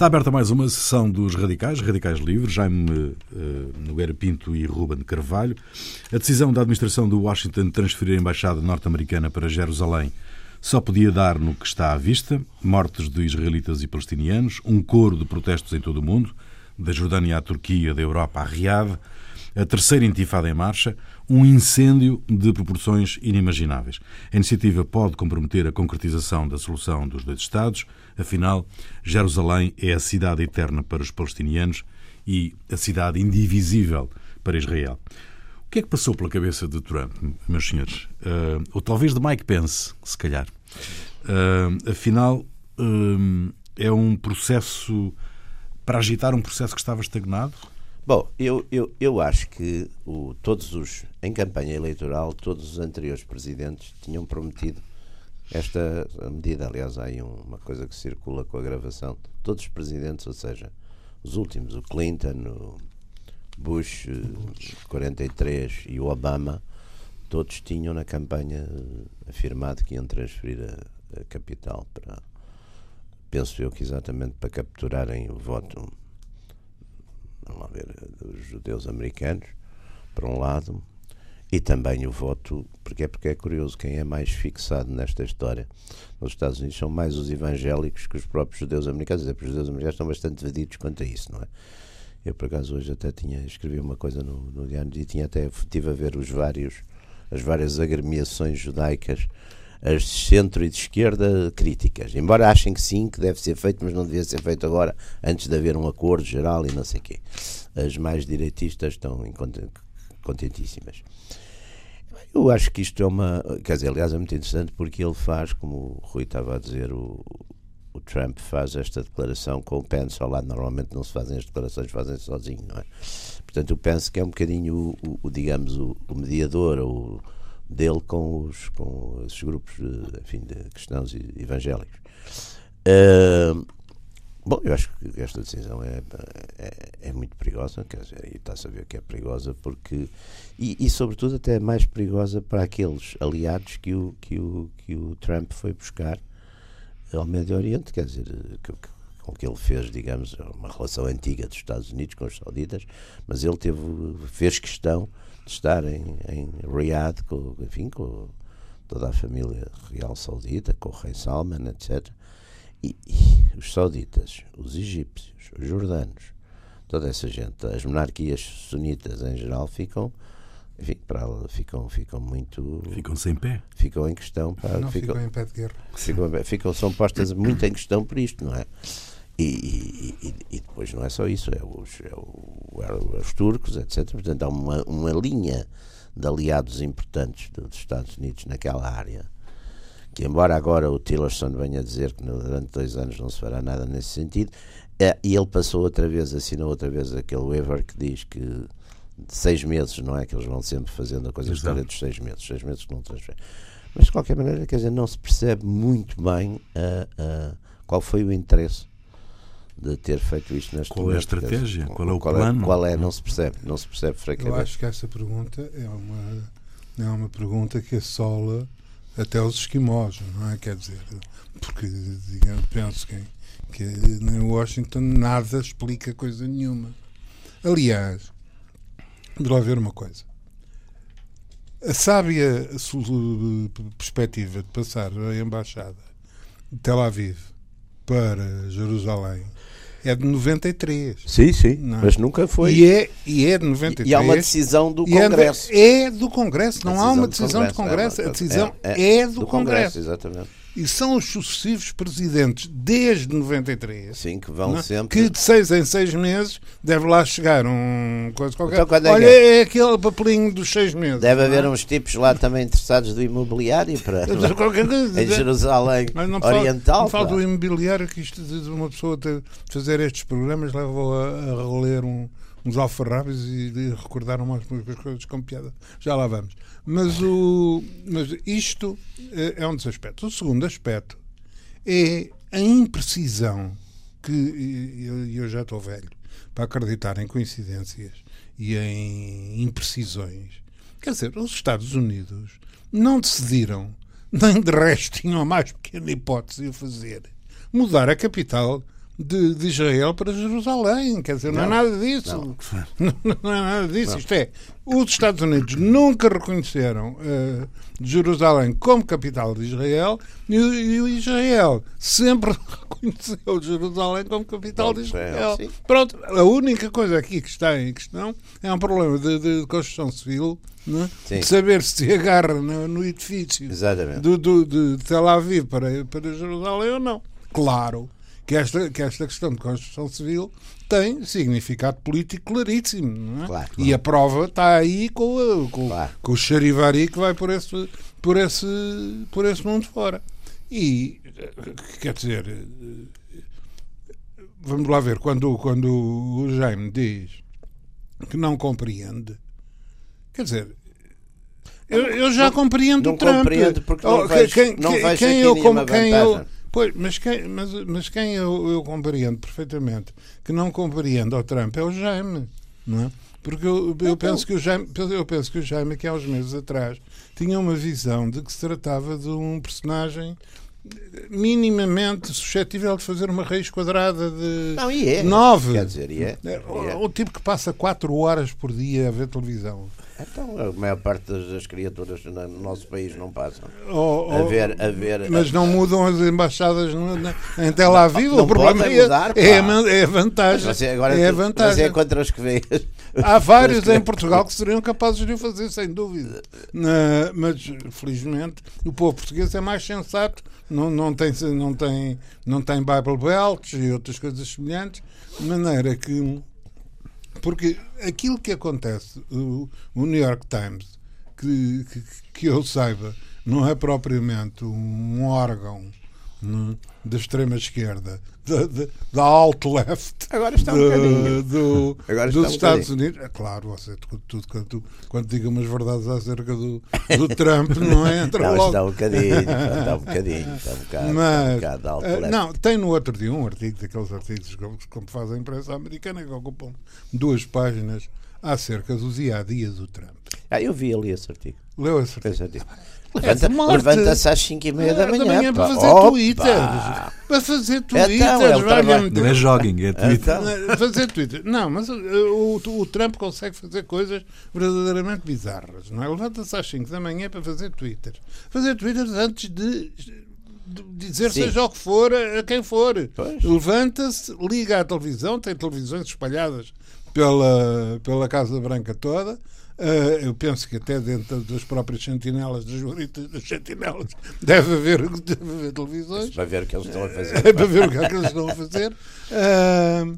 Está aberta mais uma sessão dos Radicais, Radicais Livres, Jaime uh, Nogueira Pinto e Ruben Carvalho. A decisão da administração de Washington de transferir a embaixada norte-americana para Jerusalém só podia dar no que está à vista: mortes de israelitas e palestinianos, um coro de protestos em todo o mundo, da Jordânia à Turquia, da Europa à Riad, a terceira intifada em marcha, um incêndio de proporções inimagináveis. A iniciativa pode comprometer a concretização da solução dos dois Estados, afinal, Jerusalém é a cidade eterna para os palestinianos e a cidade indivisível para Israel. O que é que passou pela cabeça de Trump, meus senhores? Uh, ou talvez de Mike Pence, se calhar. Uh, afinal, uh, é um processo para agitar um processo que estava estagnado? Bom, eu, eu, eu acho que o, todos os, em campanha eleitoral, todos os anteriores presidentes tinham prometido esta medida. Aliás, há aí uma coisa que circula com a gravação. Todos os presidentes, ou seja, os últimos, o Clinton, o Bush, Bush. 43 e o Obama, todos tinham na campanha afirmado que iam transferir a, a capital para, penso eu que exatamente para capturarem o voto vamos lá ver, dos judeus americanos, por um lado, e também o voto, porque é porque é curioso, quem é mais fixado nesta história nos Estados Unidos são mais os evangélicos que os próprios judeus americanos, porque os judeus americanos estão bastante divididos quanto a isso, não é? Eu por acaso hoje até tinha escrevi uma coisa no, no diário e tinha até tive a ver os vários as várias agremiações judaicas as centro e de esquerda críticas, embora achem que sim, que deve ser feito, mas não devia ser feito agora, antes de haver um acordo geral e não sei o quê. As mais direitistas estão contentíssimas. Eu acho que isto é uma. Quer dizer, aliás, é muito interessante porque ele faz, como o Rui estava a dizer, o, o Trump faz esta declaração com o Pence ao lado. Normalmente não se fazem as declarações, fazem sozinho, não é? Portanto, eu penso que é um bocadinho o, o digamos, o, o mediador, ou dele com os com esses grupos enfim, de cristãos evangélicos. Uh, bom, eu acho que esta decisão é, é, é, muito perigosa, quer dizer, e está a saber que é perigosa porque e, e, sobretudo até mais perigosa para aqueles aliados que o que o que o Trump foi buscar ao Médio Oriente, quer dizer, que, com o que ele fez, digamos, uma relação antiga dos Estados Unidos com os sauditas, mas ele teve fez questão de estar em, em Riyadh, com, enfim, com toda a família real saudita, com o rei Salman, etc. E, e, os sauditas, os egípcios, os jordanos, toda essa gente, as monarquias sunitas em geral ficam enfim, para ficam, ficam muito. Ficam sem pé. Ficam em questão. Para, não ficam, ficam em pé de guerra. Ficam, ficam, são postas muito em questão por isto, não é? E, e, e, depois não é só isso, é os, é, o, é os turcos, etc. Portanto, há uma, uma linha de aliados importantes dos Estados Unidos naquela área. Que, embora agora o Tillerson venha dizer que durante dois anos não se fará nada nesse sentido, é, e ele passou outra vez, assinou outra vez aquele waiver que diz que seis meses, não é? Que eles vão sempre fazendo a coisa história dos seis meses, seis meses que não transferem. Mas de qualquer maneira, quer dizer, não se percebe muito bem uh, uh, qual foi o interesse de ter feito isto neste Qual é a estratégia? Qual é o qual plano? É, qual é? Não se percebe, não se percebe francamente. Eu acho que essa pergunta é uma, é uma pergunta que assola até os esquimós, não é? Quer dizer, porque digamos, penso que, que em Washington nada explica coisa nenhuma. Aliás, vamos lá ver uma coisa. A sábia perspectiva de passar a embaixada de Tel Aviv para Jerusalém é de 93. Sim, sim, não. É? mas nunca foi. E é, e é de 93. E há uma decisão do Congresso. É, é, do Congresso, não há uma decisão do Congresso. É, a decisão é, é do, do, Congresso. Congresso. Exatamente. E são os sucessivos presidentes desde 93. Sim, que vão não? sempre. Que de seis em seis meses deve lá chegar um coisa qualquer. Então, é Olha, é? é? aquele papelinho dos seis meses. Deve haver uns tipos lá também interessados do imobiliário para. em Jerusalém Mas não Oriental. Não falta o imobiliário que isto de uma pessoa ter, fazer estes programas leva a, a reler um, uns alfarrábios e de recordar umas, umas coisas com piada. Já lá vamos. Mas, o, mas isto eh, é um dos aspectos. O segundo aspecto é a imprecisão que e eu já estou velho para acreditar em coincidências e em imprecisões. Quer dizer, os Estados Unidos não decidiram, nem de resto tinham a mais pequena hipótese de fazer, mudar a capital de, de Israel para Jerusalém. Quer dizer, não, é Não. nada disso. Não, não é nada disso. Isto é, os Estados Unidos nunca reconheceram eh, Jerusalém como capital de Israel e, o- e o Israel sempre reconheceu Jerusalém como capital de Como Israel, Israel. sim. Pronto, a única coisa aqui que está em questão é um problema de, de construção civil, é? De saber se se agarra no, no edifício do, do- de Tel Aviv para, para Jerusalém ou não. Claro que esta, que esta questão de construção civil tem significado político claríssimo. É? Claro, E a prova está aí com, a- com, Claro. com o charivari que vai por esse, por, esse, por esse mundo fora. E, quer dizer, vamos lá ver, quando, quando o Jaime diz que não compreende, quer dizer, eu, eu já compreendo não o Trump. compreendo porque não Oh, vejo- quem, não quem- vejo quem aqui eu, como- quem eu. Pois, mas quem, mas, mas quem eu, eu compreendo perfeitamente que não compreende ao Trump é o Jaime, não é? Porque eu, eu penso que o Jaime, eu penso que o Jaime, que há uns meses atrás, tinha uma visão de que se tratava de um personagem minimamente suscetível de fazer uma raiz quadrada de Não, e é. nove. Quer dizer, e é. É, E é. o, o tipo que passa 4 horas por dia a ver televisão. Então, a maior parte das, criaturas no no nosso país não passam. Ou- A ou- ver, a ver. Mas não mudam as embaixadas no- na- em Tel Aviv. Não o problema é, mudar, é, a é a vantagem. Você agora é a Você é vantagem. contra os que veem. Há vários em Portugal que seriam capazes de o fazer, sem dúvida. Na- mas, felizmente, o povo português é mais sensato, não, não, tem, não, tem, não tem Bible Belts e outras coisas semelhantes, de maneira que. Porque aquilo que acontece, o, o New York Times, que, que, que eu saiba, não é propriamente um órgão né, da extrema-esquerda, da, da, da alt-left Agora está um bocadinho. do- Agora está dos um Estados bocadinho. Unidos. É claro, você, tudo, tudo, quando, quando diga umas verdades acerca do, do Trump, não é? Entra Não, logo. está um bocadinho. Está um bocadinho. Está um bocado. está um Mas, bocado alto eh, não, tem no outro dia um artigo, daqueles artigos como, como faz a imprensa americana, que ocupam duas páginas acerca do dia a dia do Trump. Ah, eu vi ali esse artigo. Leu esse artigo? Esse artigo. É de morte. Levanta-se às 5 e meia da Ah, manhã. para fazer Opa! twitters. Para fazer Então, é o twitters, trabalho. valha-me Não é jogging, é Twitter. Então, Fazer Twitter. Não, mas uh, o, o Trump consegue fazer coisas verdadeiramente bizarras. Não é? Levanta-se às 5 da manhã para fazer Twitter. Fazer Twitter antes de, de dizer Sim. seja o que for a, a quem for. Pois. Levanta-se, liga à televisão, tem televisões espalhadas pela, pela Casa Branca toda. Uh, eu penso que até dentro das próprias sentinelas, das guaritas das sentinelas, deve haver, deve haver televisões para ver o que eles estão a fazer. é para ver o que é que eles estão a fazer. Ah,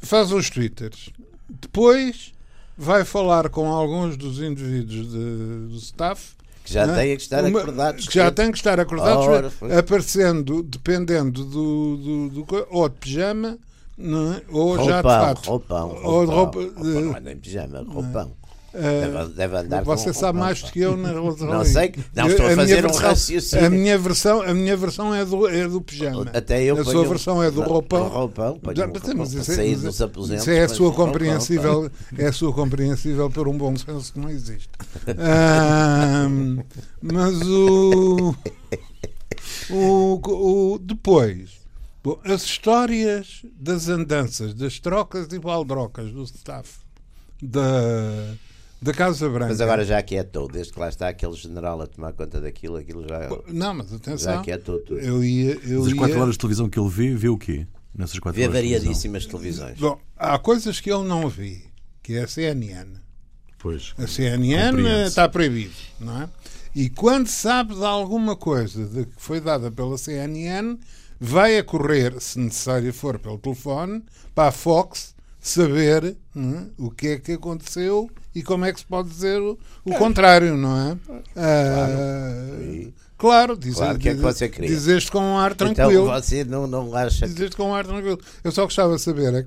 faz uns twitters. Depois vai falar com alguns dos indivíduos de- do staff. Que já né? têm que estar Uma- acordados. Que já têm que estar acordados, Ora, foi. aparecendo, dependendo do, do, do ou de pijama, não é? ou já de Roupão, fato. roupão, Ou de roupão, roupa. roupão, anda em pijama, roupão. ah, Deve, deve andar você sabe roupão, mais do que eu na relação Não a sei, não, estou a minha fazer um versão- raciocínio. A minha versão, a minha versão é, do, é do pijama. Até eu a sua versão é do roupão. roupão, Já, mas roupão isso é- sair dos aposentos, Isso é a sua roupão, compreensível, é a sua compreensível por um bom senso que não existe. Mas o, o, o- depois bom, as histórias das andanças, das trocas e baldrocas do staff da, da Casa Branca. Mas agora já aquietou, desde que lá está aquele general a tomar conta daquilo, aquilo já, Não, mas já atenção. aquietou tudo. Eu ia, eu Mas as 4 ia- horas de televisão que ele vê, vê o quê? Nessas 4 Vê horas de televisão? variadíssimas televisões. Bom, há coisas que ele não vê, que é a CNN. Pois. A CNN está proibido, não é? E quando sabe de alguma coisa de que foi dada pela CNN, vai a correr, se necessário for pelo telefone, para a Fox saber não é, o que é que aconteceu e como é que se pode dizer o, o contrário, não é? Ah, E- claro, diz, Claro, que é que você queria? dizeste com um ar Então tranquilo. você não, não acha Dizeste com um ar tranquilo. Eu só gostava de saber é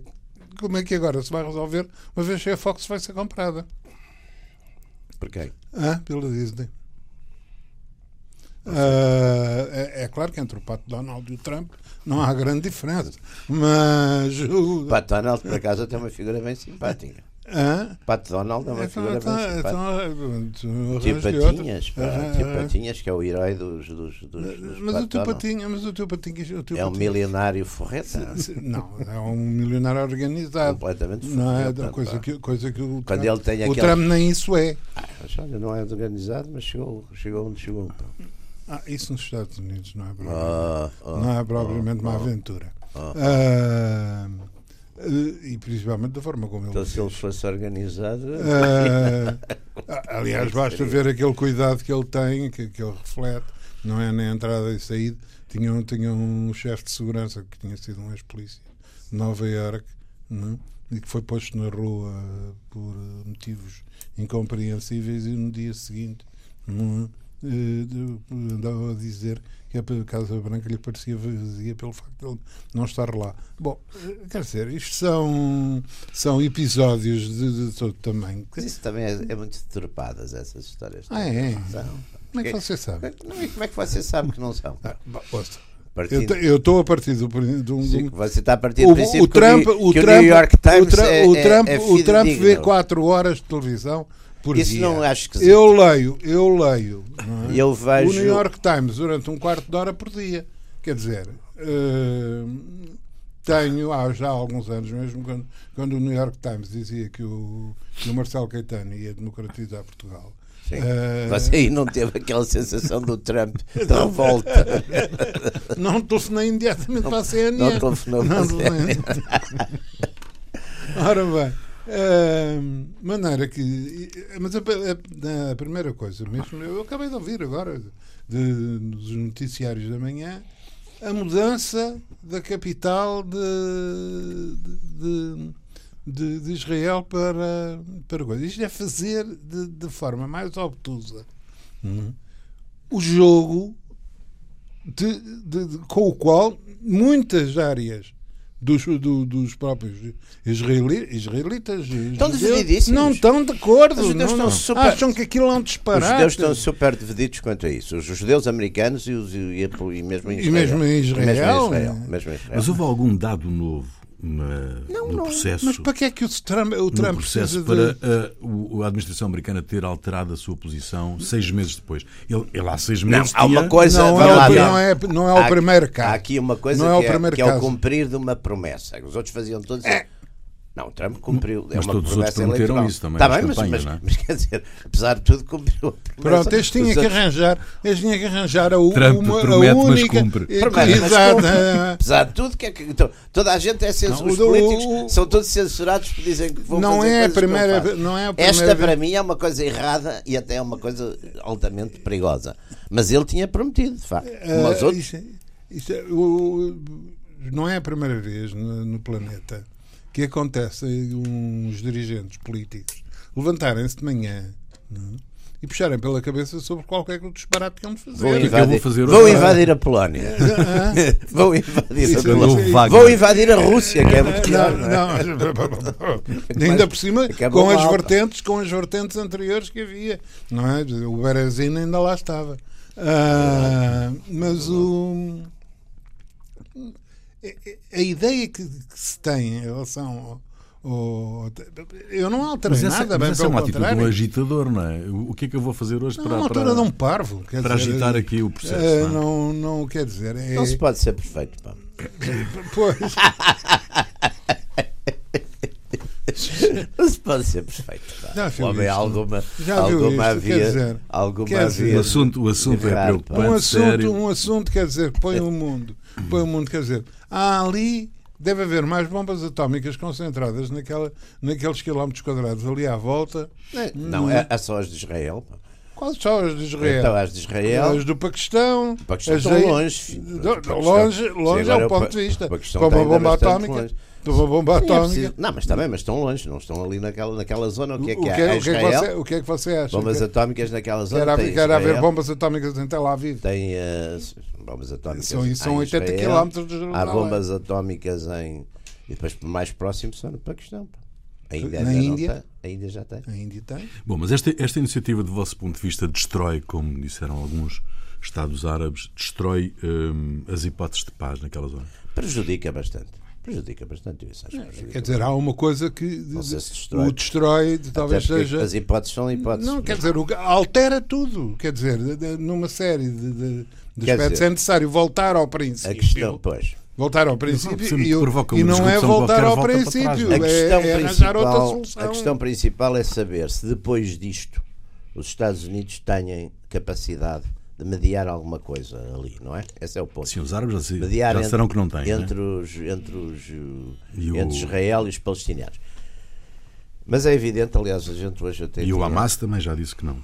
como é que agora se vai resolver, uma vez que a Fox vai ser comprada. por quem? Ah, pela Disney. Ah, é, é claro que entre o Pato Donald e o Trump não há grande diferença. Mas o, Pat Donald, por acaso, tem uma figura bem simpática. Hã? Pato Donald é uma Então, figura então, bem simpática. então, Tio. Patinhas, pá, Tio Patinhas, que é o herói dos, dos, dos, dos Mas o Pato teu Donald. patinho, mas o teu patinho, o teu É um milionário forreta. Não, é um milionário organizado. Completamente Não é forreta, coisa que, coisa que o Quando Trump, ele tem o aquele- Trump nem isso é. Ah, mas olha, não é organizado, mas chegou, chegou onde chegou. pá. Ah, isso nos Estados Unidos não é propriamente, Ah, ah, não é propriamente uma ah, aventura. ah. Ah, e principalmente da forma como ele Então, se ele fosse organizado, Ah, aliás, basta ver aquele cuidado que ele tem, que, que ele reflete, não é na entrada e saída. Tinha, um- tinha um chefe de segurança que tinha sido um ex-polícia de Nova Iorque não é? e que foi posto na rua por motivos incompreensíveis e no dia seguinte não é? Andava a dizer que a Casa Branca lhe parecia vazia pelo facto de ele não estar lá. Bom, eh, quer dizer, isto são, são episódios de, de todo tamanho. mas isso também é, é muito deturpadas, essas histórias. Ah, é? São. Como é que você sabe? Não, e como é que você sabe que não são? Ah, bom, Partindo- Eu estou a partir do, um. Sim, um- você está a partir o, do princípio o Trump, que o, o que o Trump, New York Times o, Tra- é, é- Trump, é o Trump vê fidedigno. 4 horas de televisão por Isso dia. não acho que Eu leio, eu leio. não é? Eu vejo. O New York Times durante um quarto de hora por dia. Quer dizer, eh, tenho há já alguns anos mesmo, quando, quando o New York Times dizia que o, que o Marcelo Caetano ia democratizar Portugal. Sim. eh, Você aí não teve aquela sensação do Trump de revolta. Não telefonei imediatamente para a CNN. não telefonou para a telefonei. Ora bem, maneira que. Mas a, a- a primeira coisa mesmo, eu acabei de ouvir agora de- dos noticiários da manhã a mudança da capital de, de, de- de Israel para, para coisa. Isto é fazer de, de forma mais obtusa o jogo de- com o qual muitas áreas dos, do- dos próprios israeli- israelitas Estão divididíssimos. não estão de acordo. Os judeus não, estão não. super- Acham que aquilo é um Os disparate. judeus estão super divididos quanto a isso. Os judeus americanos e, os, e, e mesmo em E Israel. mesmo em Israel, Mesmo em Israel. né? mesmo em Israel. Mas houve algum dado novo na- no processo? Mas para que é que o Trump, o Trump processo precisa para de... uh, o- a administração americana ter alterado a sua posição seis meses depois. Ele, ele há seis Não, meses há uma coisa. Não, é, lá o- não, é, não é o Há- primeiro caso. Há aqui uma coisa Não é que, é, que é o cumprir de uma promessa. Os outros faziam todos. Não, o Trump cumpriu. é Mas uma todos os outros promessa prometeram eleitoral. isso também Tá nas bem, mas, mas, não é? mas quer dizer, apesar de tudo, cumpriu a promessa. Pronto, este tinha Os que outros- arranjar, tinha que arranjar a, Trump uma, a promete, mas única. cumpre. Eh, Promete, mas Exato. cumpre. Apesar de tudo, que é que, então, toda a gente é censura. Não, Os políticos o- são todos censurados porque dizem que vão Não fazer é a coisas que não primeira é a primeira Esta vez- para mim é uma coisa errada e até é uma coisa altamente perigosa. Mas ele tinha prometido, de facto. Ah, outros. isto é- isto é- o- não é a primeira vez no, no planeta que acontece uns dirigentes políticos levantarem-se de manhã não é? e puxarem pela cabeça sobre qualquer disparate que iam fazer. Vou é invadir, vou fazer vou invadir a Polónia. vou invadir a é- Polónia. isso é- Vou invadir a Rússia, que é muito pior. Não, não é? Ainda por cima, com as, vertentes, com as vertentes anteriores que havia, não é? O Berezino ainda lá estava. Ah, mas o, a- ideia que, que se tem em relação ao. ao- eu não alterei Mas essa, nada, mas bem essa é uma atitude de um contrário. agitador, não é? O que é que eu vou fazer hoje Não, para, uma altura para, de um parvo. quer para dizer, agitar aqui o processo? eh, não é? não, não quer dizer. É, Não se pode ser perfeito. Pá. pois, Não se pode ser perfeito. Pá. Já viu O homem, isto? alguma, Já viu alguma havia. dizer, alguma quer dizer, havia O assunto, o assunto é preocupante, um assunto, sério. um assunto quer dizer, põe o mundo, põe o mundo, quer dizer, há ali deve haver mais bombas atómicas concentradas naquela, naqueles quilómetros quadrados ali à volta. Não, é, é só as de Israel. Quais são as de Israel? Então, as de Israel. As do Paquistão. O Paquistão as estão aí- longe. Do- Paquistão- longe longe é o ponto de vista. o Paquistão Para uma está ainda bomba atómica. Para uma bomba Sim, é atómica. preciso- Não, mas está bem, mas estão longe. Não estão ali naquela, naquela zona. O que é que o, há? que é, Há o, que é que Israel, você, o que é que você acha? bombas Que- atómicas naquela zona. Quer, tem haver, quer haver Israel, bombas atómicas em Tel Aviv. Tem eh, bombas atómicas. São, há são em 80 Israel, quilómetros de Há Jerusalém. bombas atómicas em. E depois mais próximo são no Paquistão. pá. A Índia, Na Índia? tem. a Índia já tem. A Índia tem. Bom, mas esta, esta iniciativa, do vosso ponto de vista, destrói, como disseram alguns Estados árabes, destrói hum, as hipóteses de paz naquela zona. Prejudica bastante. Prejudica bastante isso. Acho que prejudica Quer dizer, há uma coisa que se destrói. o destrói, Até talvez seja. As hipóteses são hipóteses. Não, quer dizer, altera tudo. Quer dizer, de- de- numa série de, de, de aspectos dizer, é necessário voltar ao a princípio. questão, pois. Voltar ao princípio e, provoca e não é voltar ao volta para princípio, trás, A é? é, questão, é arranjar outra principal, solução. a questão principal é saber se depois disto os Estados Unidos têm capacidade de mediar alguma coisa ali, não é? Esse é o ponto. Sim, os árabes já, se- mediar já entre, disseram que não têm. né? entre, os, entre, os, E o- entre Israel e os palestinianos. Mas é evidente, aliás, a gente hoje até E o tinha- Hamas também já disse que não.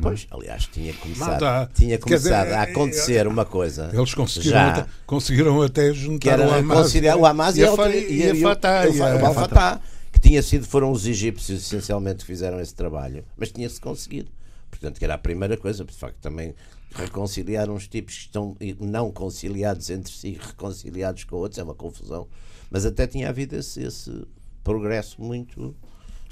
Pois, aliás, tinha começado, tinha Quer dizer, começado a é- acontecer uma coisa. Eles conseguiram, já, até, conseguiram até que juntar era o Hamas, conciliar o Hamas e, e a, a, Fa- e, e a e o- Fatah. e o e a- o Al-Fatah, que tinha sido, foram os egípcios essencialmente que fizeram esse trabalho, mas tinha-se conseguido. Portanto, que era a primeira coisa, de facto, também reconciliar uns tipos que estão não conciliados entre si, reconciliados com outros, é uma confusão. Mas até tinha havido esse, esse progresso muito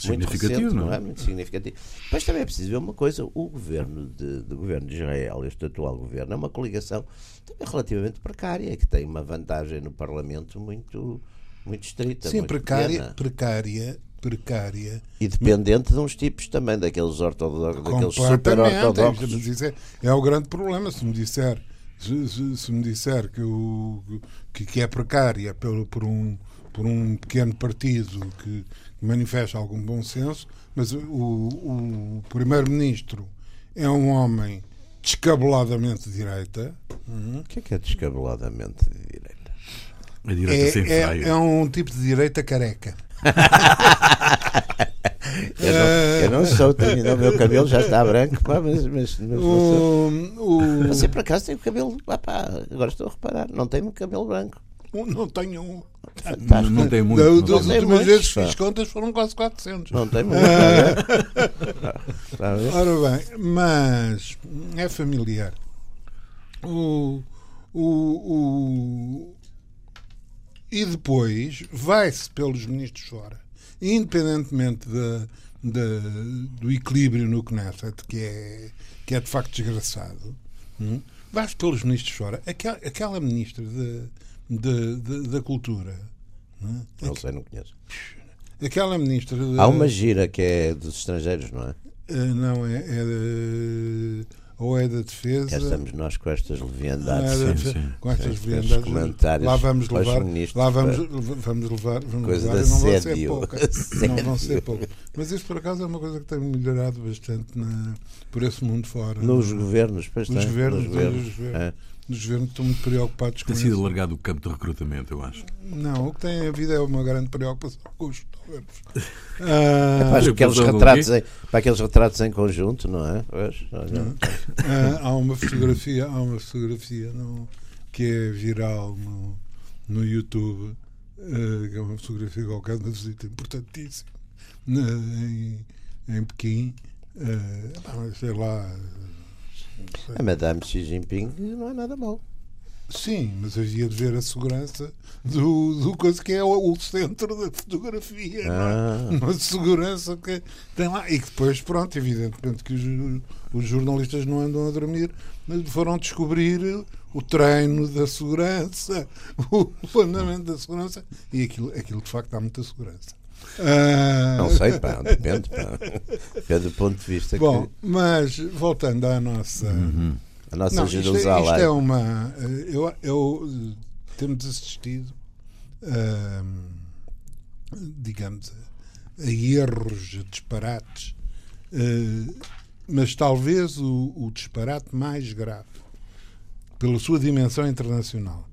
muito Significativo, recente, não é? Muito significativo. Mas também é preciso ver uma coisa: o governo de, do governo de Israel, este atual governo, é uma coligação também relativamente precária, que tem uma vantagem no Parlamento muito, muito estrita. Sim, muito precária, pequena. precária, precária. E dependente de uns tipos também, daqueles, ortodoxos, daqueles super ortodoxos. Mas isso é, é o grande problema. Se me disser, se, se- se me disser que, o, que, que é precária pelo, por, um, por um pequeno partido que manifesta algum bom senso, mas o, o primeiro-ministro é um homem descabeladamente de direita, O que é que é descabeladamente de direita? A direita sem é, freio. é, é um tipo de direita careca. Eu não, eu não sou, tenho, o meu cabelo já está branco, pá, mas, mas, mas não. O, o, Você por acaso tem o cabelo. Ah, pá, agora estou a reparar, não tem o cabelo branco. não tenho um. Não, não tem muito. Da- não das últimas vezes que fiz contas foram quase 400. Não tem muito. está a ver? Está a ver? Ora bem, mas é familiar. O, o, o- e depois vai-se pelos ministros fora, independentemente da, da- do equilíbrio no Knesset, que é, que é de facto desgraçado, hum, vai-se pelos ministros fora. Aquela, aquela ministra da, da, da, da Cultura, Não sei, não conheço. aquela ministra. de- Há uma gira que é dos estrangeiros, não é? eh, não, é, é da- ou é da defesa. Cá estamos nós com estas leviandades. da- sim, sim. com estas Sim, leviandades. comentários lá vamos levar, lá vamos, vamos levar, vamos Coisa levar não vão ser poucas. Não vão ser poucas. Mas isso por acaso é uma coisa que tem melhorado bastante na, por esse mundo fora. Nos governos, pois Nos tem, governos, nos governos. nos governos. É. Os governos estão muito preocupados com Tem sido isso. alargado o campo de recrutamento, eu acho. Não, o que tem havido é uma grande preocupação com os governos. Ah, Para, aqueles retratos em, para aqueles retratos em conjunto, não é? Pois. Ah, há uma fotografia, há uma fotografia no, que é viral no, no YouTube, ah, que é uma fotografia qualquer de uma visita importantíssima na- em, em Pequim. Ah, sei lá. A Madame Xi Jinping não é nada mal. Sim, mas havia de ver a segurança do, do coisa que é o, o centro da fotografia. é? Ah, uma segurança que tem lá. E que depois, pronto, evidentemente que os, os jornalistas não andam a dormir, mas foram descobrir o treino da segurança, o fundamento da segurança, e aquilo, aquilo de facto há muita segurança. Ah, não sei, pá, depende. Pá. Depende do ponto de vista Bom, que mas voltando à nossa. a nossa Não, isto, é- Jerusalém. isto é uma. eh, Eu, eu temos assistido, ahm, digamos, a, a erros, a disparates, eh, mas talvez o, o disparate mais grave, pela sua dimensão internacional.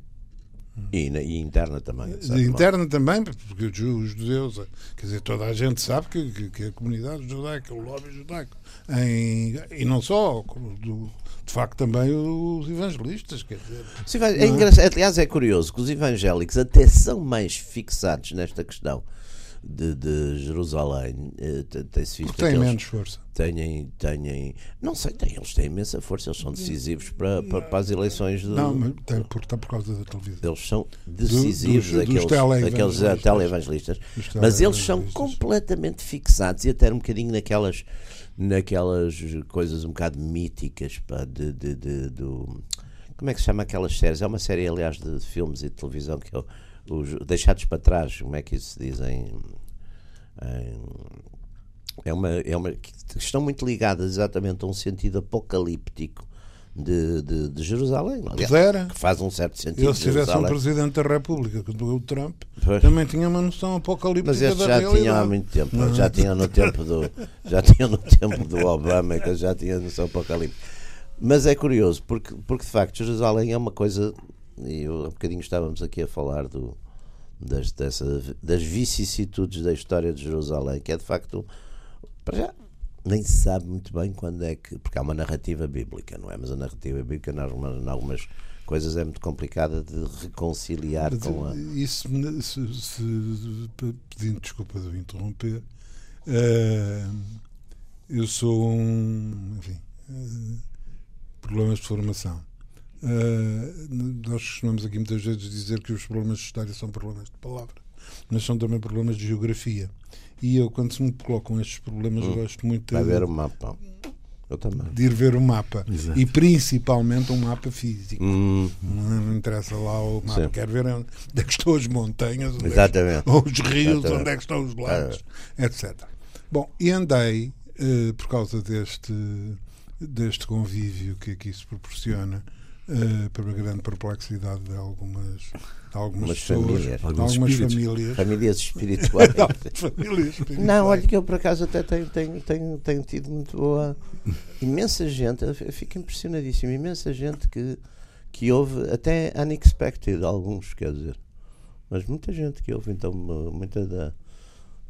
E, na- e interna também. interna também, porque os ju- os judeus, quer dizer, toda a gente sabe que, que- que a comunidade judaica, o lobby judaico, em, e não só, do- de facto também os evangelistas, quer dizer, Sim, é engraçado. Aliás, é curioso que os evangélicos até são mais fixados nesta questão de, de Jerusalém. Eh, te- Tem-se visto têm que eles menos força. têm, têm. Não sei, têm, eles têm imensa força, eles são decisivos para, para, para as eleições. Do, Não, mas tem por, está por causa da televisão. Eles são decisivos, dos- dos aqueles, teleevangelistas. aqueles eh, teleevangelistas. Dos Mas eles são televangelistas. completamente fixados e até um bocadinho naquelas, naquelas coisas um bocado míticas pá, de, de, de- do. Como é que se chama aquelas séries? É uma série, aliás, de filmes e de televisão que é o, os deixados para trás, como é que isso se diz em, em é uma, é uma estão muito ligadas exatamente a um sentido apocalíptico de, de, de Jerusalém. Pudera. Que faz um certo sentido. Ele, se tivesse um presidente da República, que o Trump, pois. também tinha uma noção apocalíptica Mas este da já tinha há muito tempo. Não. Já tinha no tempo do já tinha no tempo do Obama que já tinha noção apocalíptica. Mas é curioso porque porque de facto Jerusalém é uma coisa eu, há bocadinho estávamos aqui a falar do das, dessa, das vicissitudes da história de Jerusalém, que é de facto para já nem se sabe muito bem quando é que. Porque há uma narrativa bíblica, não é? Mas a narrativa bíblica, em algumas, em algumas coisas, é muito complicada de reconciliar Mas, com a. Isso, se, se, pedindo desculpa de interromper, uh, eu sou um. Enfim. Uh, problemas de formação. Uh, nós costumamos aqui muitas vezes dizer que os problemas de história são problemas de palavra, mas são também problemas de geografia. E eu, quando se me colocam estes problemas, hum. gosto muito de, ver o mapa. Eu também. de ir ver o mapa. Exato. E principalmente um mapa físico. Hum. Não, não, interessa lá o mapa. Sim. Quero ver onde é que estão as montanhas, onde Exatamente. É ou os rios, Exatamente. onde é que estão os lagos, é. etc. Bom, e andei, uh, por causa deste, deste convívio que aqui se proporciona, uh, para a grande perplexidade de algumas algumas pessoas, famílias. algumas famílias. Famílias espirituais. famílias espirituais. Não, olha que eu por acaso até tenho, tenho, tenho, tenho tido muito boa. Imensa gente, eu fico impressionadíssimo, imensa gente que, que ouve, até unexpected, alguns, quer dizer. Mas muita gente que ouve, então, muita da.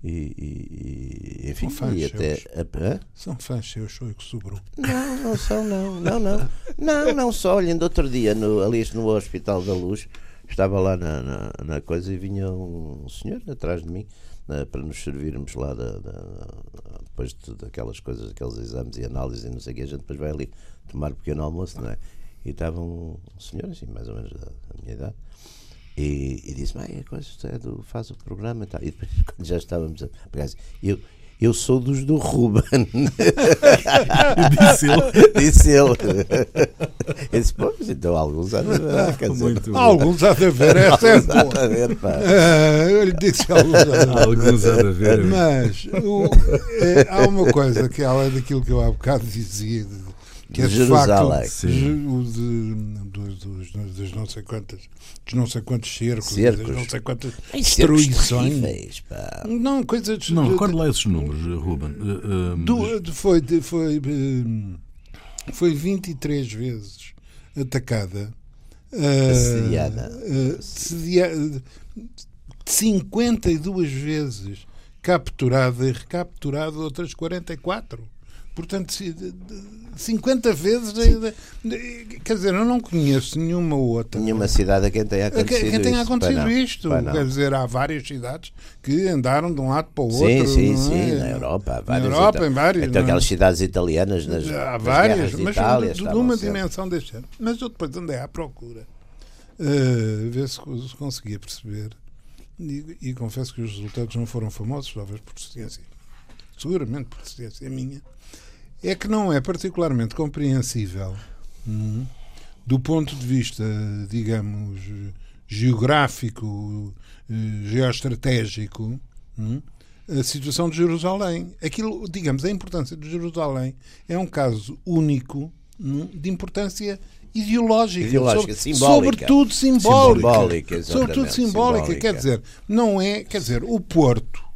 E, e, enfim, são fãs e até. A, são fãs seus, sou eu que sobrou. Não, não são, não. Não, não. Não, não só. Olhem, outro dia, no, ali no Hospital da Luz estava lá na, na, na, coisa e vinha um senhor atrás de mim né, para nos servirmos lá da, da, depois de daquelas coisas, aqueles exames e análises e não sei o que, a gente depois vai ali tomar um pequeno almoço, não é? E estava um senhor, assim, mais ou menos da, da minha idade, e, e disse-me, a coisa é do, faz o programa e tal. E depois, quando já estávamos a pegar assim, eu, eu sou dos do Ruben. disse ele. Disse ele. Eu disse, pois, então alguns há de haver. Quer dizer, alguns há de haver, essa é boa. Há de haver, pá. Ah, eu lhe disse alguns há de haver. Alguns há de haver. Mas o, é, há uma coisa que, além daquilo que eu há bocado dizia, que é de Jerusalém. facto o de, dos, dos, dos, não sei quantas, dos não sei quantos cercos, cercos. das não sei quantas Ai, destruições. Pá. Não, coisas. Não, recordo lá esses números, Ruben. Uh, uh, do, foi, foi, uh, foi 23 vezes atacada. Assediada. Uh, 52 vezes capturada e recapturada outras 44. Portanto, 50 vezes. Quer dizer, eu não conheço nenhuma outra. Nenhuma cidade a quem tenha acontecido, a quem tenha isto, acontecido isto. Quer dizer, há várias cidades que andaram de um lado para o outro. Sim, sim, é? sim. Na Europa. Há várias, na Europa, em várias. Então, aquelas cidades italianas nas, há nas várias, de mas Itália, de, de uma dimensão deste ano. Mas eu depois andei à procura. Uh, ver se conseguia perceber. E, e confesso que os resultados não foram famosos, talvez por deficiência. Seguramente por deficiência minha é que não é particularmente compreensível hum, do ponto de vista, digamos, geográfico, eh, geoestratégico, hum, a situação de Jerusalém. Aquilo, digamos, a importância de Jerusalém é um caso único hum, de importância ideológica, ideológica sobre, simbólica. sobretudo simbólica, simbólica sobretudo simbólica, simbólica, quer dizer, não é, quer dizer, o Porto,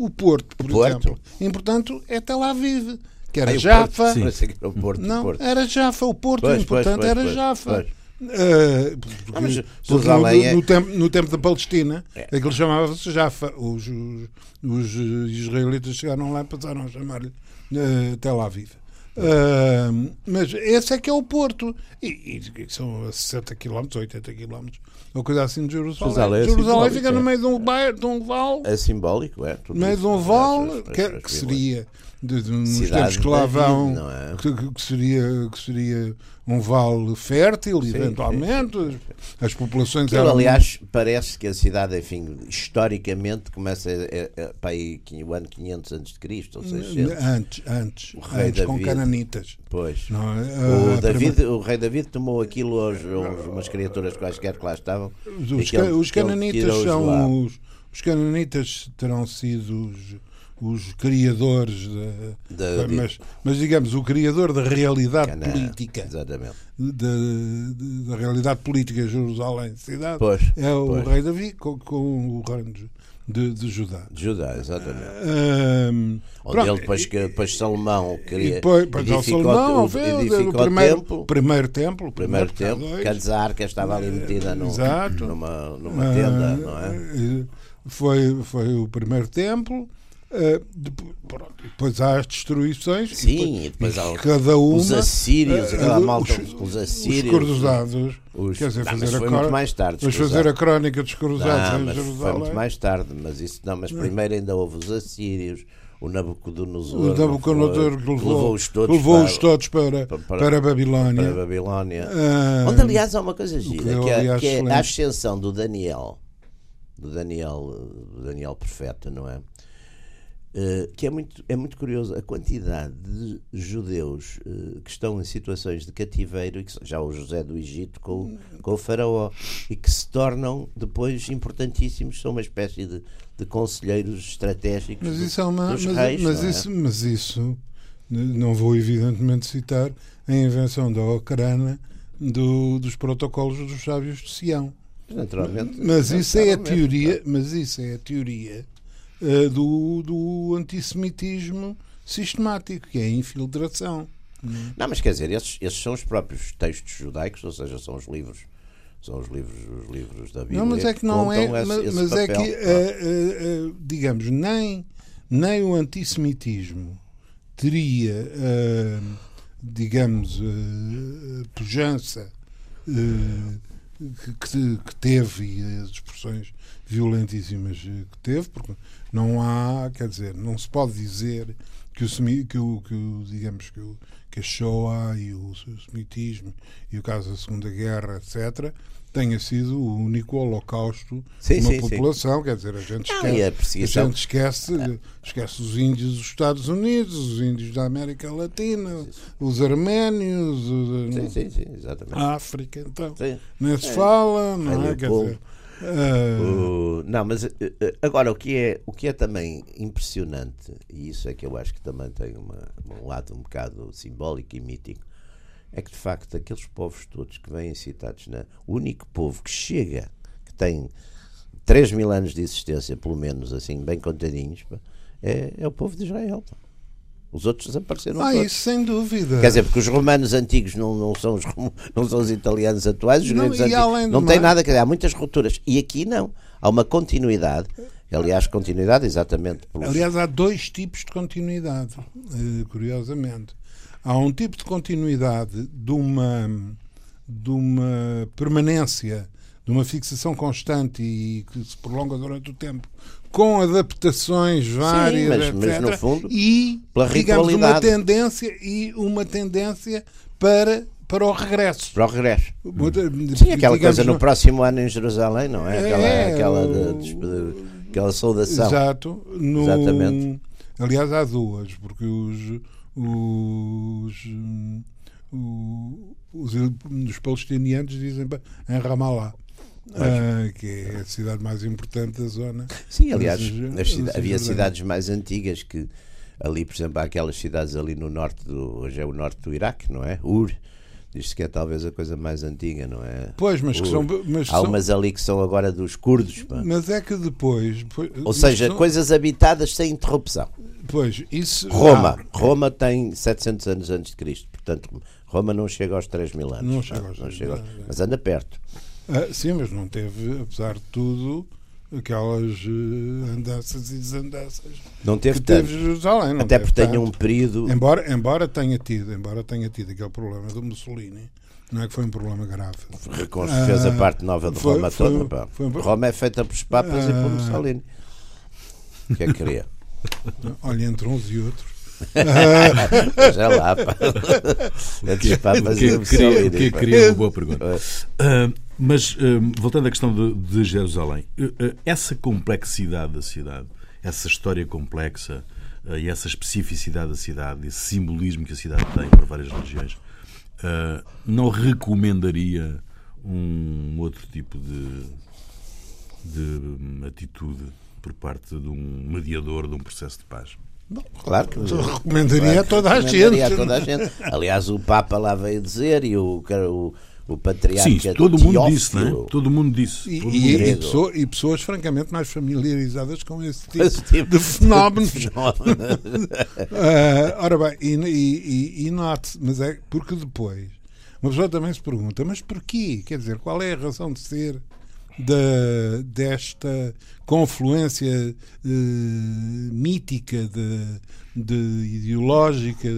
o Porto, por Porto. exemplo, e portanto é Tel Aviv que era Ai, Jafa. Porto, o Porto, não, Porto. era Jafa, o Porto, pois, portanto pois, era pois, Jafa. Uh, porque, mas, porque no, é... no, tempo, no tempo da Palestina, é. aquilo chamava-se Jafa. Os, os, os, israelitas chegaram lá e passaram a chamar-lhe uh, Tel Aviv. Uh, mas esse é que é o Porto. E, e são a 60 km, 80 km, ou coisa assim de Jerusalém. Jerusalém, é Jerusalém fica no meio de um, bairro, de um vale. É simbólico, é. No meio de um vale, que, que seria de, de, nos tempos que lá vão, é? que, que, seria, que seria um vale fértil, sim, eventualmente. Sim, sim. As populações eram. Aliás, parece que a cidade, enfim, historicamente, começa a, a, a, para aí, o ano 500 antes de Cristo, ou 600. Antes, antes. O rei antes, David, com cananitas. Pois. Não, é? O, Ah, David, o rei David tomou aquilo aos, aos umas criaturas quaisquer que lá estavam. Os, os cananitas são os, os cananitas terão sido os, os criadores da, mas, mas digamos o criador da realidade Canaã. política Exatamente. da, da realidade política Jerusalém cidade Pois, é o pois. rei Davi com, com o reino de, de Judá De Judá, exatamente. Ahm, Onde pronto, ele depois, que, depois Salomão queria depois, depois edificou, Salomão o, veio edificou o primeiro, templo. primeiro templo Primeiro dois. que antes a arca estava ali metida num- Exato. numa, numa tenda, não é? Ah, Foi, foi o primeiro templo. Ah, depois, depois há as destruições. Sim, e depois há o- cada uma. os assírios, ah, ah, malta, os, os assírios. Os cruzados. os- quer dizer, Não, mas fazer, a foi cro- muito mais tarde. os mas fazer a crónica dos cruzados Não, mas foi muito mais tarde, mas isso não, mas primeiro ainda houve os assírios, o Nabucodonosor, O Nabucodonosor que levou, levou-os todos, levou-os para, todos para, para- para, a Babilónia. para a Babilónia. Ah, Onde, aliás, há uma coisa gira, que, é, que é a ascensão do Daniel, do Daniel, eh, do Daniel Profeta, não é? Eh, que é muito, é muito curioso a quantidade de judeus eh, que estão em situações de cativeiro, e que, já o José do Egito com, o- com o Faraó, e que se tornam depois importantíssimos, são uma espécie de, de conselheiros estratégicos Mas do- isso é uma. dos Mas, reis. mas não é? isso, mas isso, não vou evidentemente citar a invenção da Ocrana do, dos protocolos dos sábios de Sião. Naturalmente. Mas isso é a naturalmente. teoria, mas isso é a teoria eh, do, do antissemitismo sistemático, que é a infiltração. Não, mas quer dizer, esses, esses são os próprios textos judaicos, ou seja, são os livros, são os livros, os livros da Bíblia. Não, mas é que não é. esse- mas esse é que, não eh, eh, digamos, nem, nem o antissemitismo teria, digamos, pujança eh, que, que- teve e as expressões violentíssimas que teve, porque não há, quer dizer, não se pode dizer que o, que o, que o digamos, que, o, que a Shoah e o semitismo e o caso da Segunda Guerra, etc., tenha sido o único holocausto Sim, de uma sim, sim. população, quer dizer, a gente Não, esquece, a a gente esquece, esquece os índios dos Estados Unidos, os índios da América Latina, os arménios, os, Sim, sim, sim, exatamente. a África, então. Sim. Nem se fala, não é? Quer dizer, ah, O- não, mas eh, eh, agora o que, é, o que é também impressionante, e isso é que eu acho que também tem uma, um lado um bocado simbólico e mítico, é que de facto aqueles povos todos que vêm citados, na, o único povo que chega, que tem 3 mil anos de existência, pelo menos assim, bem contadinhos, é, é o povo de Israel. Os outros desapareceram ah, todos. isso sem dúvida. Quer dizer, porque os romanos antigos não, não, são, os, não são os italianos atuais, os Não, gregos e antigos. Não tem nada, quer dizer, há muitas rupturas. E aqui não. Há uma continuidade. Aliás, continuidade exatamente pelos. Aliás, há dois tipos de continuidade, eh, curiosamente. Há um tipo de continuidade de uma, de uma permanência, de uma fixação constante e que se prolonga durante o tempo, com adaptações várias, mas- mas etc. no fundo, e, pela digamos, uma tendência, e uma tendência para, para o regresso. Para o regresso. Sim, aquela digamos, coisa no próximo ano em Jerusalém, não é? Aquela, É, aquela, o- de- de- aquela saudação. Exato. No- Exatamente. Aliás, há duas, porque os, os, hum, os, os palestinianos dizem em Ramallah, ah, que é a cidade mais importante da zona. Sim, aliás, cida- mas, havia mas, cidades mais antigas que ali, por exemplo, há aquelas cidades ali no norte do. Hoje é o norte do Iraque, não é? Ur. Diz-se que é talvez a coisa mais antiga, não é? Pois, mas que são. Mas, Há são- umas ali que são agora dos curdos, pá. mas é que depois. Ou seja, são- coisas habitadas sem interrupção. Pois, isso. Roma. ah, Roma tem 700 anos antes de Cristo. Portanto, Roma não chega aos 3 mil anos. Não chega aos não 3.000 chega aos- anos, é. Mas anda perto. ah, sim, mas não teve, apesar de tudo, aquelas eh, andanças e desandanças Não teve que teve tanto. Jerusalém. não Até teve porque tem tanto. um período. Embora, embora tenha tido, embora tenha tido aquele problema do Mussolini, não é que foi um problema grave. Recon- fez a Ah, parte nova de foi- Roma foi- toda. pá. foi um- Roma é feita pelos papas e por Ah. Mussolini. O que é que queria? Olha, entre uns e outros. Já lá, pá. Papas que, e o que queria, Mussolini. que queria uma boa pergunta. É. Mas, ah, voltando à questão de, de Jerusalém, ah, ah, essa complexidade da cidade, essa história complexa, uh, e essa especificidade da cidade, esse simbolismo que a cidade tem para várias religiões, não recomendaria um outro tipo de, de atitude por parte de um mediador de um processo de paz? Bom, claro que recomendaria claro, a toda a gente. A toda a gente. Aliás, o Papa lá veio dizer e o, o, o patriarca Sim, todo mundo disse, não é? Todo mundo disse. E, e, e, pessoas, e, pessoas, francamente, mais familiarizadas com esse tipo, esse tipo de fenómenos. uh, ora bem, e, e, note, mas é porque depois uma pessoa também se pergunta, mas porquê? Quer dizer, qual é a razão de ser da, desta confluência uh, mítica, de, de ideológica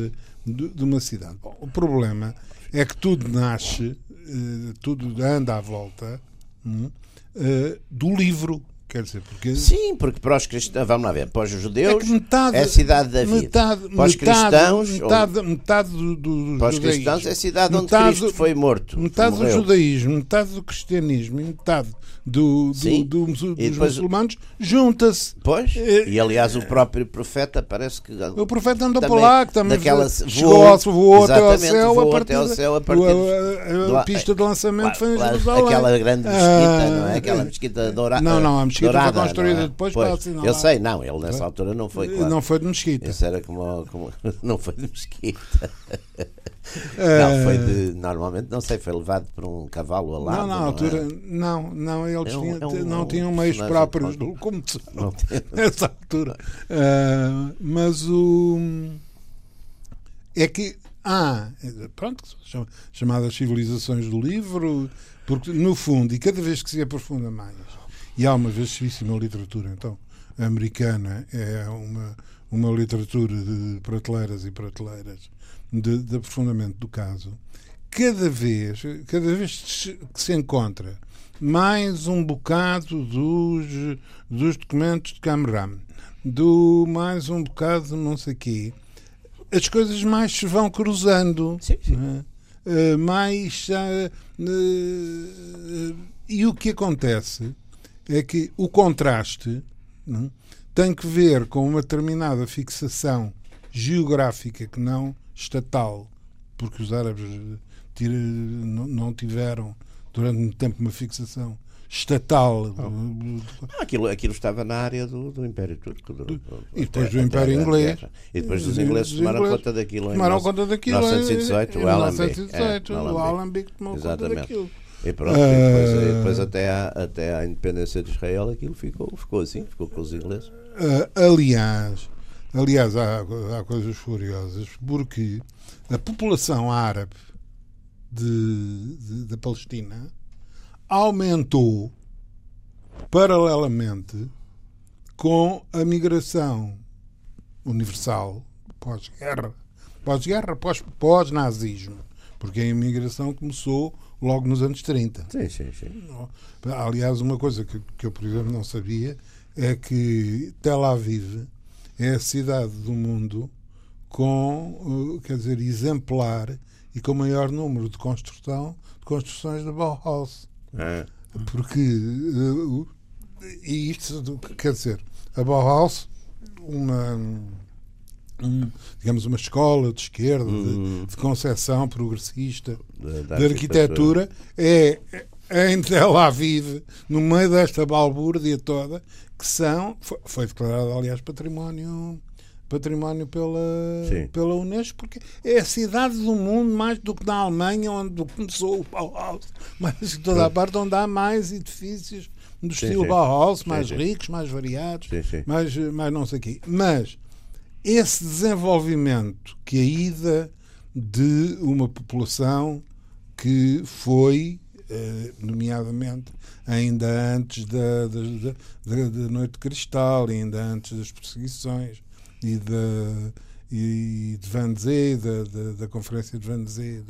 de, de, uma cidade. Bom, o problema é que tudo nasce, uh, tudo anda à volta uh, do livro Quer dizer, porque... Sim, porque para os cristãos, vamos lá ver, para os judeus é, metade, é a cidade da vida. Metade, para os cristãos, metade, ou... metade do, do, para os cristãos é a cidade onde Cristo foi morto. Metade do judaísmo, metade do cristianismo e metade do, do, do, do dos muçulmanos junta-se. Pois, é, e aliás o próprio profeta parece que. O profeta andou para lá, que também daquela, chegou, voou, voou até ao céu a partir, até céu, a, partir a, a, a, pista de lançamento claro, foi em Jerusalém. Aquela grande mesquita, ah, não é? Aquela mesquita dourada. Não, não, a mesquita Dourada, foi construída é? depois pois, para assinalar. Eu sei, não, ele nessa altura não foi. Claro. Não foi de Mesquita. Isso era como. como não foi de Mesquita. não, foi de. Normalmente, não sei, foi levado por um cavalo alado. Não, na não altura. É? Não, não, eles é um, tinham, é um, não tinham meios próprios de locomoção nessa altura. Uh, mas o. É que há, pronto, chamadas civilizações do livro, porque no fundo, e cada vez que se aprofunda mais, e há uma vastíssima literatura, então, americana é uma, uma literatura de prateleiras e prateleiras de, de aprofundamento do caso. Cada vez, cada vez que se encontra mais um bocado dos, dos documentos de Camram, do mais um bocado de não sei quê, as coisas mais se vão cruzando. Sim, sim. Uh, mais. Uh, uh, e o que acontece é que o contraste não, tem que ver com uma determinada fixação geográfica que não estatal, porque os árabes não tiveram durante muito tempo uma fixação estatal. Oh. aquilo, aquilo estava na área do, do Império Turco. Do, do, e depois do Império Inglês. E depois dos ingleses tomaram ingleses, conta daquilo em tomaram conta daquilo 1918, em, o Allenby. 1918, é, o Allenby tomou conta daquilo. E pronto, uh... depois, depois, até, à, até à independência de Israel aquilo ficou, ficou assim, ficou com os ingleses. Uh, aliás, aliás há, há coisas furiosas, porque a população árabe de, de, da Palestina aumentou paralelamente com a migração universal pós-guerra, pós-guerra, pós-nazismo, porque a imigração começou logo nos anos 30. Sim, sim, sim. Aliás, uma coisa que, que eu, por exemplo, não sabia é que Tel Aviv é a cidade do mundo com, uh, quer dizer, exemplar e com maior número de construção de construções da Bauhaus. É. Porque uh, e isto quer dizer, a Bauhaus, uma um, digamos, uma escola de esquerda, uhum. de, de concepção progressista da, de arquitetura, é, é em Tel Aviv, no meio desta balbúrdia toda, que são, foi, foi declarado, aliás, património património pela, pela Unesco, porque é a cidade do mundo, mais do que na Alemanha, onde começou o Bauhaus, mas em toda a parte onde há mais edifícios do sim, estilo sim. Bauhaus, mais sim, ricos, mais variados, mais, mais não sei o quê. Mas esse desenvolvimento que a ida de uma população que foi, eh, nomeadamente, ainda antes da, da, da, da Noite de Cristal, ainda antes das perseguições e da e de Van Zee, da, da, da, Conferência de Van Zee,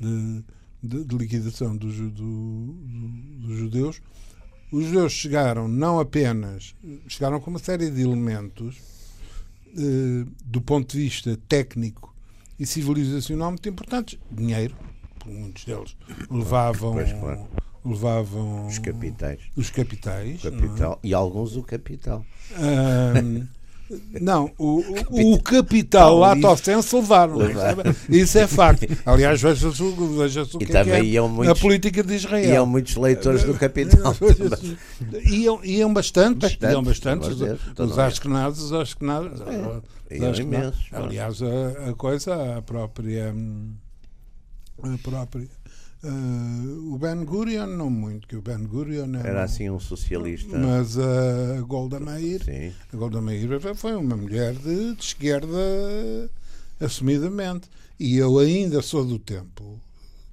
de, de, de liquidação dos do, do, do judeus, os judeus chegaram não apenas, chegaram com uma série de elementos do ponto de vista técnico e civilizacional muito importantes. Dinheiro, muitos deles levavam. Pois, claro. Levavam os capitais. Os capitais. capital, é? E alguns o capital. Um, Não, o, o, o capital lato senso levaram. Isso é facto. Aliás, veja-se veja o que, é, que é muitos, a política de Israel. Iam muitos leitores do capital. iam, iam bastantes, bastante, iam bastantes. Os, os askenados, os askenados. É, aliás, a, a coisa, a própria. A própria Uh, o Ben Gurion, não muito, que o Ben Gurion era, era assim um socialista. Mas a Golda Meir, Sim. a Golda Meir foi uma mulher de, de esquerda assumidamente. E eu ainda sou do tempo,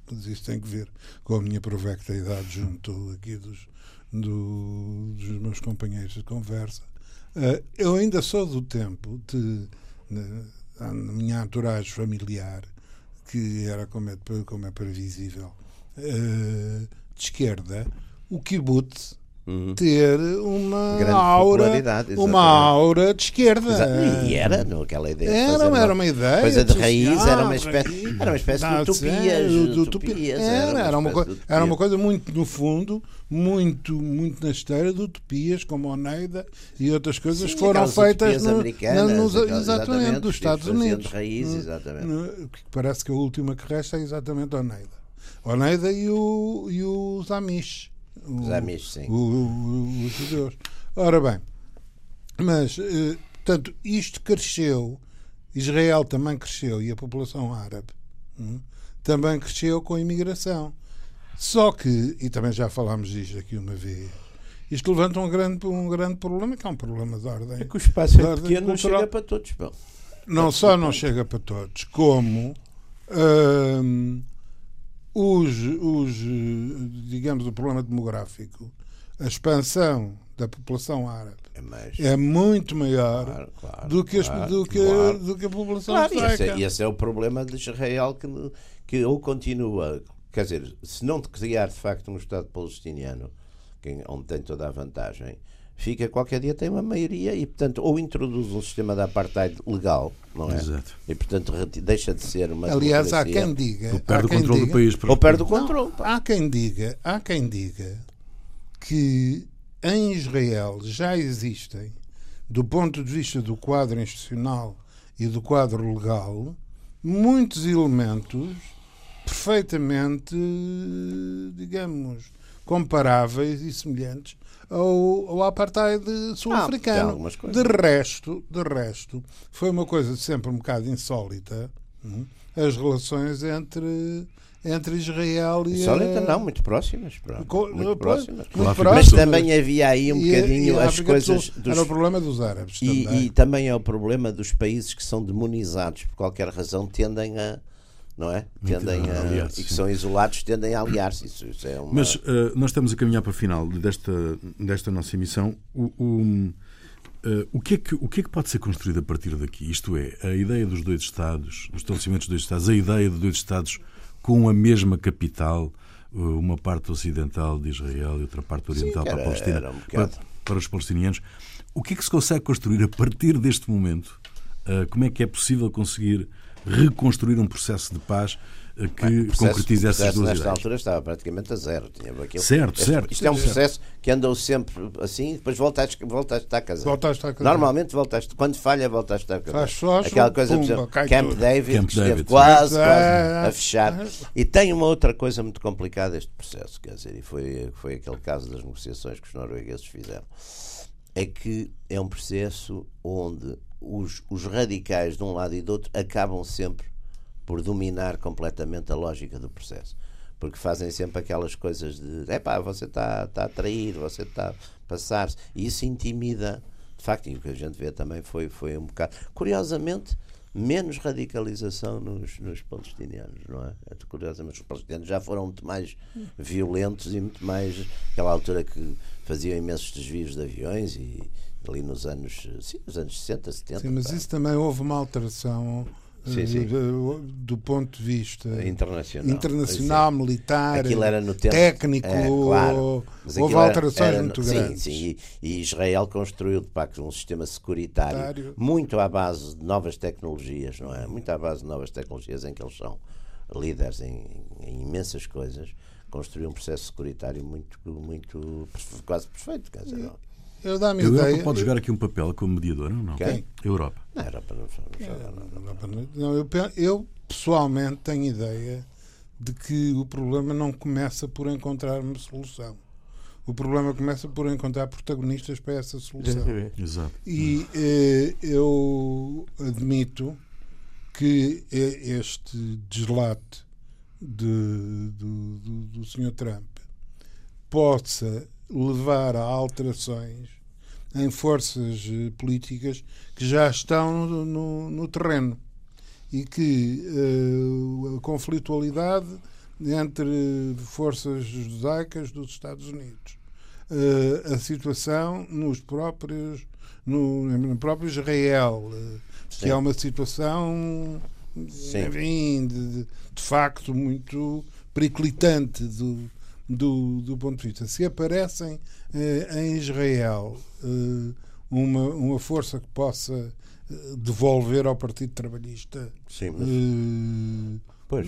mas isso tem que ver com a minha provecta idade junto aqui dos, do, dos meus companheiros de conversa. Uh, eu ainda sou do tempo de, na minha entourage familiar que era, como é, como é previsível, uh, de esquerda, o kibbutz Uhum. ter uma Grande aura uma aura de esquerda Exato. e era naquela ideia era, uma, era uma ideia coisa de raiz era uma espécie era uma espécie de utopias, de utopias era, era, uma, coisa, era uma coisa muito no fundo muito muito na esteira de utopias como a Oneida e outras coisas Sim, que foram feitas no, no, nos, exatamente, exatamente dos Estados Unidos raiz, exatamente. No, parece que a última que resta é exatamente a Oneida Oneida e o, e os Amish os Amish, sim. O, o, os judeus. Ora bem, mas, eh, portanto, isto cresceu, Israel também cresceu e a população árabe hum, também cresceu com a imigração. Só que, e também já falámos disto aqui uma vez, isto levanta um grande, um grande problema, que é um problema de ordem. É que o espaço é pequeno, não chega para todos. Bom. Não só não chega para todos, como hum, os, os, digamos, o problema demográfico, a expansão da população árabe é, é muito maior claro, claro, do, que claro, do, que, do que a população claro, esse, é, esse é o problema de Israel que, que ou continua, quer dizer, se não criar de facto um Estado palestiniano, onde tem toda a vantagem, fica qualquer dia tem uma maioria e portanto ou introduz um sistema de apartheid legal não é? Exato. e portanto deixa de ser uma aliás há quem diga ou perde o controle diga, do país ou perde o controle não, há quem diga há quem diga que em Israel já existem do ponto de vista do quadro institucional e do quadro legal muitos elementos perfeitamente digamos comparáveis e semelhantes ao, ao apartheid sul-africano. Ah, de resto, de resto, foi uma coisa sempre um bocado insólita hum, as relações entre entre Israel e Insólita não, muito próximas. Co muito, próximas. muito próximas. Mas também havia aí um bocadinho e, e as coisas. Dos... Era o problema dos árabes. E também. e também é o problema dos países que são demonizados por qualquer razão, tendem a não é? Tendem a, e que são isolados tendem a aliar-se. Isso, isso é uma... Mas uh, nós estamos a caminhar para o final desta, desta nossa emissão. O, o, uh, o, que é que, o que é que pode ser construído a partir daqui? Isto é, a ideia dos dois Estados, dos estabelecimentos dos dois Estados, a ideia de dois Estados com a mesma capital, uh, uma parte ocidental de Israel e outra parte oriental Sim, para a Palestina, um para, para, os palestinianos. O que é que se consegue construir a partir deste momento? como é que é possível conseguir reconstruir um processo de paz eh, que Bem, processo, concretize essas duas nesta ideias. altura estava praticamente a zero. Tinha aquilo, certo, este, certo. Isto é um processo que andou sempre assim e depois volta a, volta a estar casado. Volta a estar casado. Normalmente volta a estar, quando falha volta a estar casado. Faz só Aquela coisa, pumba, por exemplo, Camp tudo. David, Camp que esteve David, quase, quase a fechar. E tem uma outra coisa muito complicada este processo, quer dizer, e foi, foi aquele caso das negociações que os noruegueses fizeram. É que é um processo onde os, os radicais de um lado e do outro acabam sempre por dominar completamente a lógica do processo. Porque fazem sempre aquelas coisas de é pá, você está tá a trair, você está a passar-se. E isso intimida. De facto, e o que a gente vê também foi, foi um bocado. Curiosamente, menos radicalização nos, nos palestinianos, não é? é curiosamente, os palestinianos já foram muito mais violentos e muito mais. aquela altura que faziam imensos desvios de aviões e ali nos anos, sim, nos anos 60, 70. Sim, mas isso também houve uma alteração sim, sim. Do, do, ponto de vista internacional, internacional militar, tempo, técnico, é, claro, houve alterações era, muito sim, grandes. Sim, e, e, Israel construiu de facto um sistema securitário Tário. muito à base de novas tecnologias, não é? Muito à base de novas tecnologias em que eles são líderes em, em imensas coisas. Construiu um processo securitário muito, muito quase perfeito. Quer dizer, Eu dá-me A Europa ideia. pode jogar aqui um papel como mediador, ou não? Quem? A Europa. Não, era para não, nada. Eu, eu, pessoalmente tenho ideia de que o problema não começa por encontrar uma solução. O problema começa por encontrar protagonistas para essa solução. Exato. E eh, eu admito que eh, este deslate de- do, do, do Sr. Trump possa levar a alterações em forças eh, políticas que já estão no, no- no terreno e que eh, a conflitualidade entre forças judaicas dos Estados Unidos, eh, a situação nos próprios no, no próprio Israel, eh, que é uma situação enfim, de, de- de facto muito periclitante do, do, do ponto de vista. Se aparecem eh, em Israel eh, uma, uma força que possa eh, devolver ao Partido Trabalhista Sim, mas, eh, pois,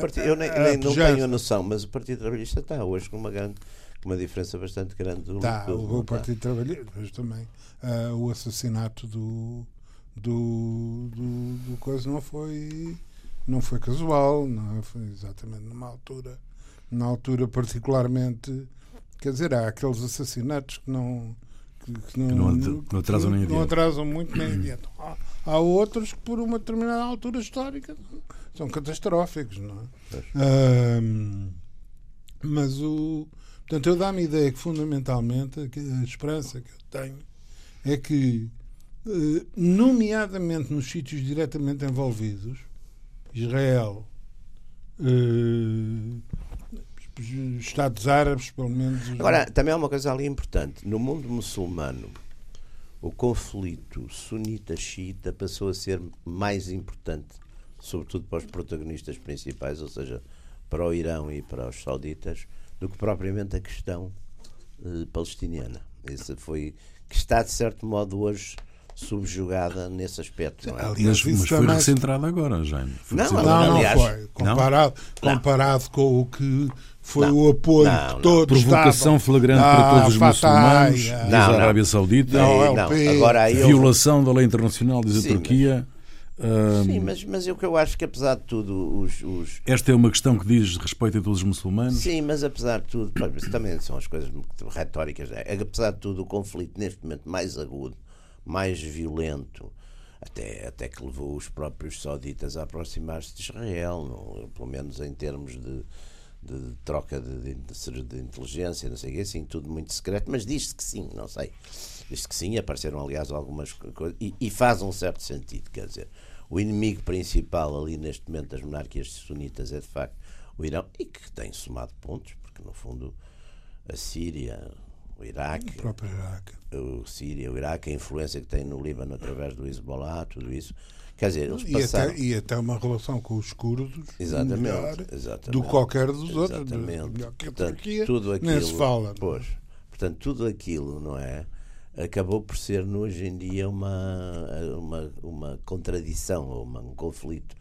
partido- eu nem, nem- não tenho noção, mas o Partido Trabalhista está hoje com uma grande com uma diferença bastante grande do Tá, do- o, o tá. Partido Trabalhista, mas também ah, o assassinato do, do, do, do coisa não foi não foi casual, não foi exatamente numa altura, na altura particularmente, quer dizer, há aqueles assassinatos que não que, que não ade- não atrasam nem não atrasam muito nem adiantam. Há, há outros que por uma determinada altura histórica são catastróficos, não é? Mas o. Portanto, eu dá-me a ideia que fundamentalmente a a esperança que eu tenho é que, eh, nomeadamente nos sítios diretamente envolvidos, Israel, eh, Estados Árabes, pelo menos. os- Agora, também há uma coisa ali importante. No mundo muçulmano, o conflito sunita-xiita passou a ser mais importante, sobretudo para os protagonistas principais, ou seja, para o Irão e para os sauditas, do que propriamente a questão eh, palestiniana. Essa foi que está, de certo modo, hoje subjugada nesse aspecto. Não é? Ali- Mas, mas foi também- recentrado agora, Jaime. Foi Não. Não, não Aliás, foi. Comparado, comparado com o que foi Não. o apoio Não, que não. todos Provocação estavam. flagrante Ah, para todos os muçulmanos, ah, diz Não, a não. Arábia Saudita, Não, Não, LP. agora aí eu- violação da lei internacional, diz a Sim, Turquia. Ahm, Sim, mas, mas eu que eu acho que apesar de tudo os- os, Esta é uma questão que diz respeito a todos os muçulmanos. Sim, mas apesar de tudo, também são as coisas retóricas. Né? Apesar de tudo, o conflito neste momento mais agudo, mais violento, até, até que levou os próprios sauditas a aproximar-se de Israel, pelo menos em termos de, de troca de, de, de- inteligência, não sei o quê, assim, tudo muito secreto, mas diz-se que sim, não sei. Diz-se que sim, apareceram aliás algumas co- coisas, e, e faz um certo sentido, quer dizer, o inimigo principal ali neste momento das monarquias sunitas é de facto o Irão, e que tem somado pontos, porque no fundo a Síria, o Iraque, O próprio Iraque. o Síria, o Iraque, a influência que tem no Líbano através do Hezbollah, tudo isso. Quer dizer, eles E passaram. até, e até uma relação com os curdos Exatamente, melhor exatamente. do que qualquer dos outros. Exatamente. Melhor que a Portanto, Turquia, tudo aquilo, nem se fala. Pois. Portanto, tudo aquilo, não é? Acabou por ser, hoje em dia, uma, uma, uma contradição, ou uma- um conflito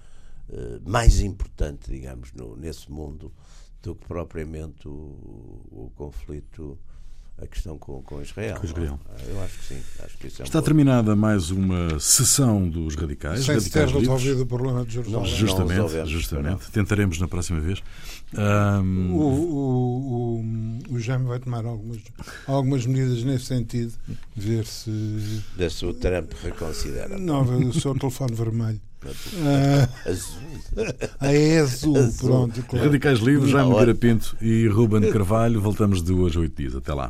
eh, mais importante, digamos, no, nesse mundo do que propriamente o, o conflito, a questão com, com Israel. Com Israel. não é? Eu acho que sim. Acho que isso é um Está bom- terminada mais uma sessão dos radicais. Sem se ter radicais livres. resolvido o problema de Jerusalém. Não, Justamente, resolvemos, justamente. Tentaremos na próxima vez. Ahm, O, o, o, o Jaime vai tomar algumas, algumas medidas nesse sentido, ver se. Desse o Trump reconsidera. Não, o seu telefone vermelho. Ah, Azul. ah, é azul, Azul. pronto. claro. Radicais Livres, Jaime Pinto e Ruben Carvalho. Voltamos de hoje a oito dias. Até lá.